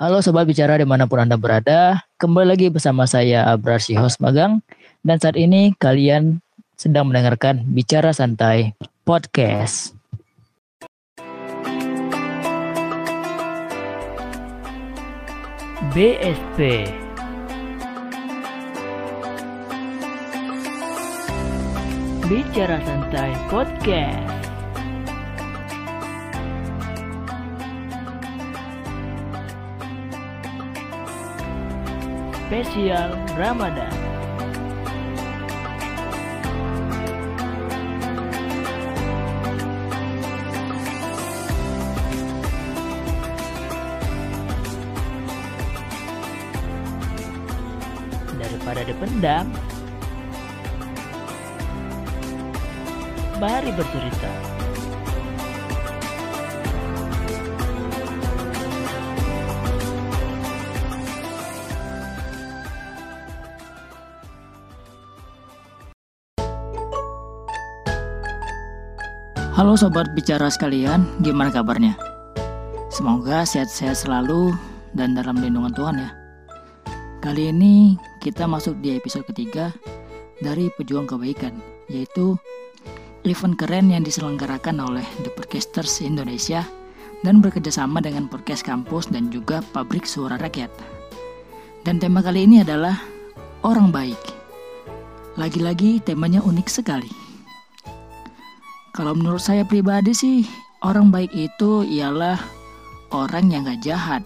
Halo Sobat Bicara di mana pun Anda berada, kembali lagi bersama saya Abrar si magang. Dan saat ini kalian sedang mendengarkan Bicara Santai Podcast. BSP Bicara Santai Podcast Spesial Ramadan. Daripada dipendam Mari bercerita Halo sobat bicara sekalian, gimana kabarnya? Semoga sehat-sehat selalu dan dalam lindungan Tuhan ya. Kali ini kita masuk di episode ketiga dari Pejuang Kebaikan, yaitu event keren yang diselenggarakan oleh The Podcasters Indonesia dan bekerjasama dengan podcast kampus dan juga pabrik suara rakyat. Dan tema kali ini adalah orang baik. Lagi-lagi temanya unik sekali. Kalau menurut saya pribadi sih, orang baik itu ialah orang yang gak jahat.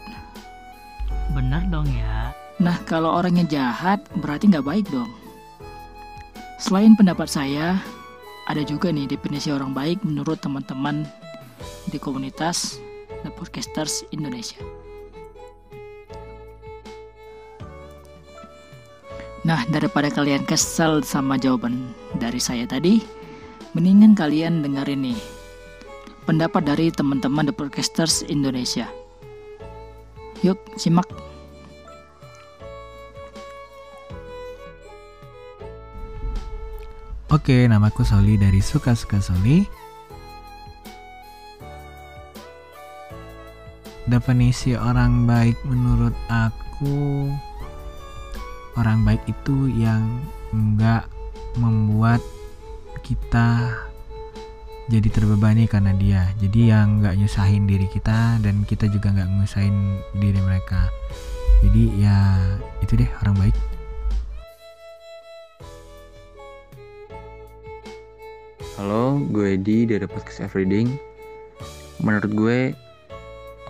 Benar dong ya. Nah, kalau orangnya jahat, berarti nggak baik dong. Selain pendapat saya, ada juga nih definisi orang baik menurut teman-teman di komunitas The Podcasters Indonesia. Nah, daripada kalian kesal sama jawaban dari saya tadi, mendingan kalian dengerin nih pendapat dari teman-teman The Podcasters Indonesia. Yuk, simak. Oke, namaku Soli dari Suka Suka Soli. Definisi orang baik menurut aku orang baik itu yang enggak membuat kita jadi terbebani karena dia. Jadi yang enggak nyusahin diri kita dan kita juga enggak nyusahin diri mereka. Jadi ya itu deh orang baik. Halo, gue Edi dari Podcast Everything. Menurut gue,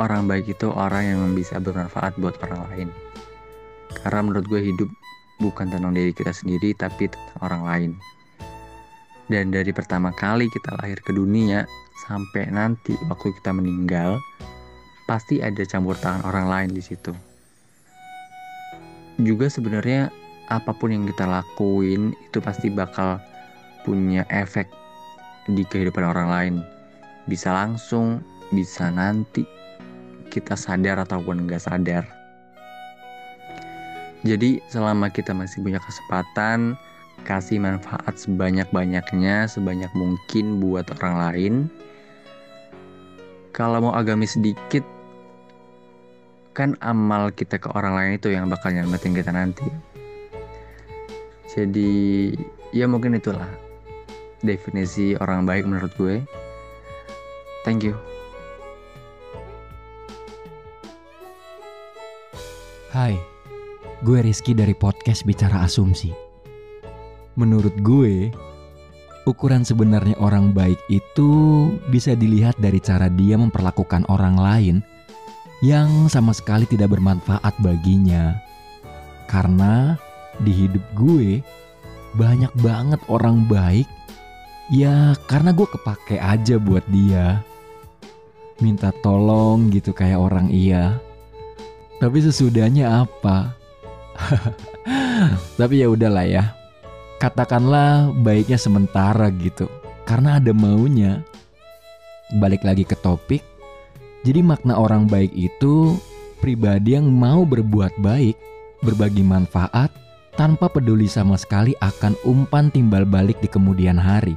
orang baik itu orang yang bisa bermanfaat buat orang lain. Karena menurut gue hidup bukan tentang diri kita sendiri, tapi tentang orang lain. Dan dari pertama kali kita lahir ke dunia, sampai nanti waktu kita meninggal, pasti ada campur tangan orang lain di situ. Juga sebenarnya apa pun yang kita lakuin itu pasti bakal punya efek di kehidupan orang lain bisa langsung bisa nanti kita sadar ataupun nggak sadar jadi selama kita masih punya kesempatan kasih manfaat sebanyak-banyaknya sebanyak mungkin buat orang lain kalau mau agamis sedikit kan amal kita ke orang lain itu yang bakal nyelamatin kita nanti jadi ya mungkin itulah definisi orang baik menurut gue. Thank you. Hai, gue Rizky dari podcast Bicara Asumsi. Menurut gue, ukuran sebenarnya orang baik itu bisa dilihat dari cara dia memperlakukan orang lain yang sama sekali tidak bermanfaat baginya. Karena di hidup gue banyak banget orang baik ya karena gue kepake aja buat dia. Minta tolong gitu kayak orang iya. Tapi sesudahnya apa? Tapi ya udahlah ya. Katakanlah baiknya sementara gitu. Karena ada maunya. Balik lagi ke topik. Jadi makna orang baik itu pribadi yang mau berbuat baik, berbagi manfaat, tanpa peduli sama sekali akan umpan timbal balik di kemudian hari.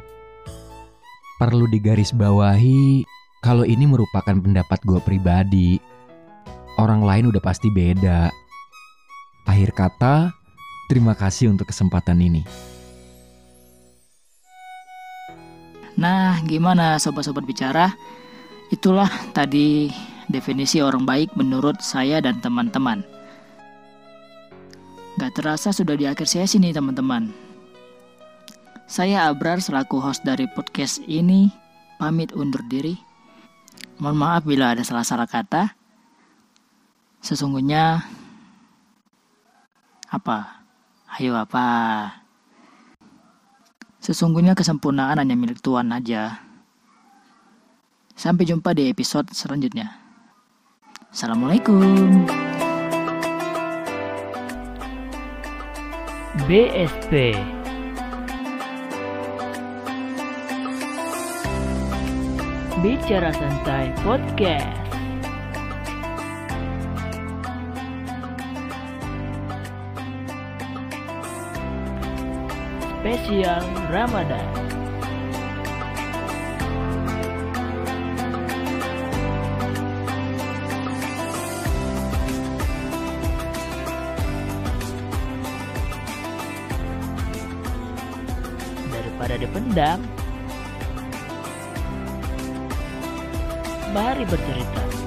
Perlu digarisbawahi kalau ini merupakan pendapat gue pribadi. orang lain udah pasti beda. Akhir kata, terima kasih untuk kesempatan ini. Nah, gimana sobat-sobat bicara? Itulah tadi definisi orang baik menurut saya dan teman-teman. Gak terasa sudah di akhir sesi nih teman-teman. Saya Abrar selaku host dari podcast ini pamit undur diri. Mohon maaf bila ada salah-salah kata. Sesungguhnya apa? Ayo apa? Sesungguhnya kesempurnaan hanya milik Tuhan aja. Sampai jumpa di episode selanjutnya. Assalamualaikum. BSP Bicara Santai Podcast Spesial Ramadan. Daripada dipendam Mari bercerita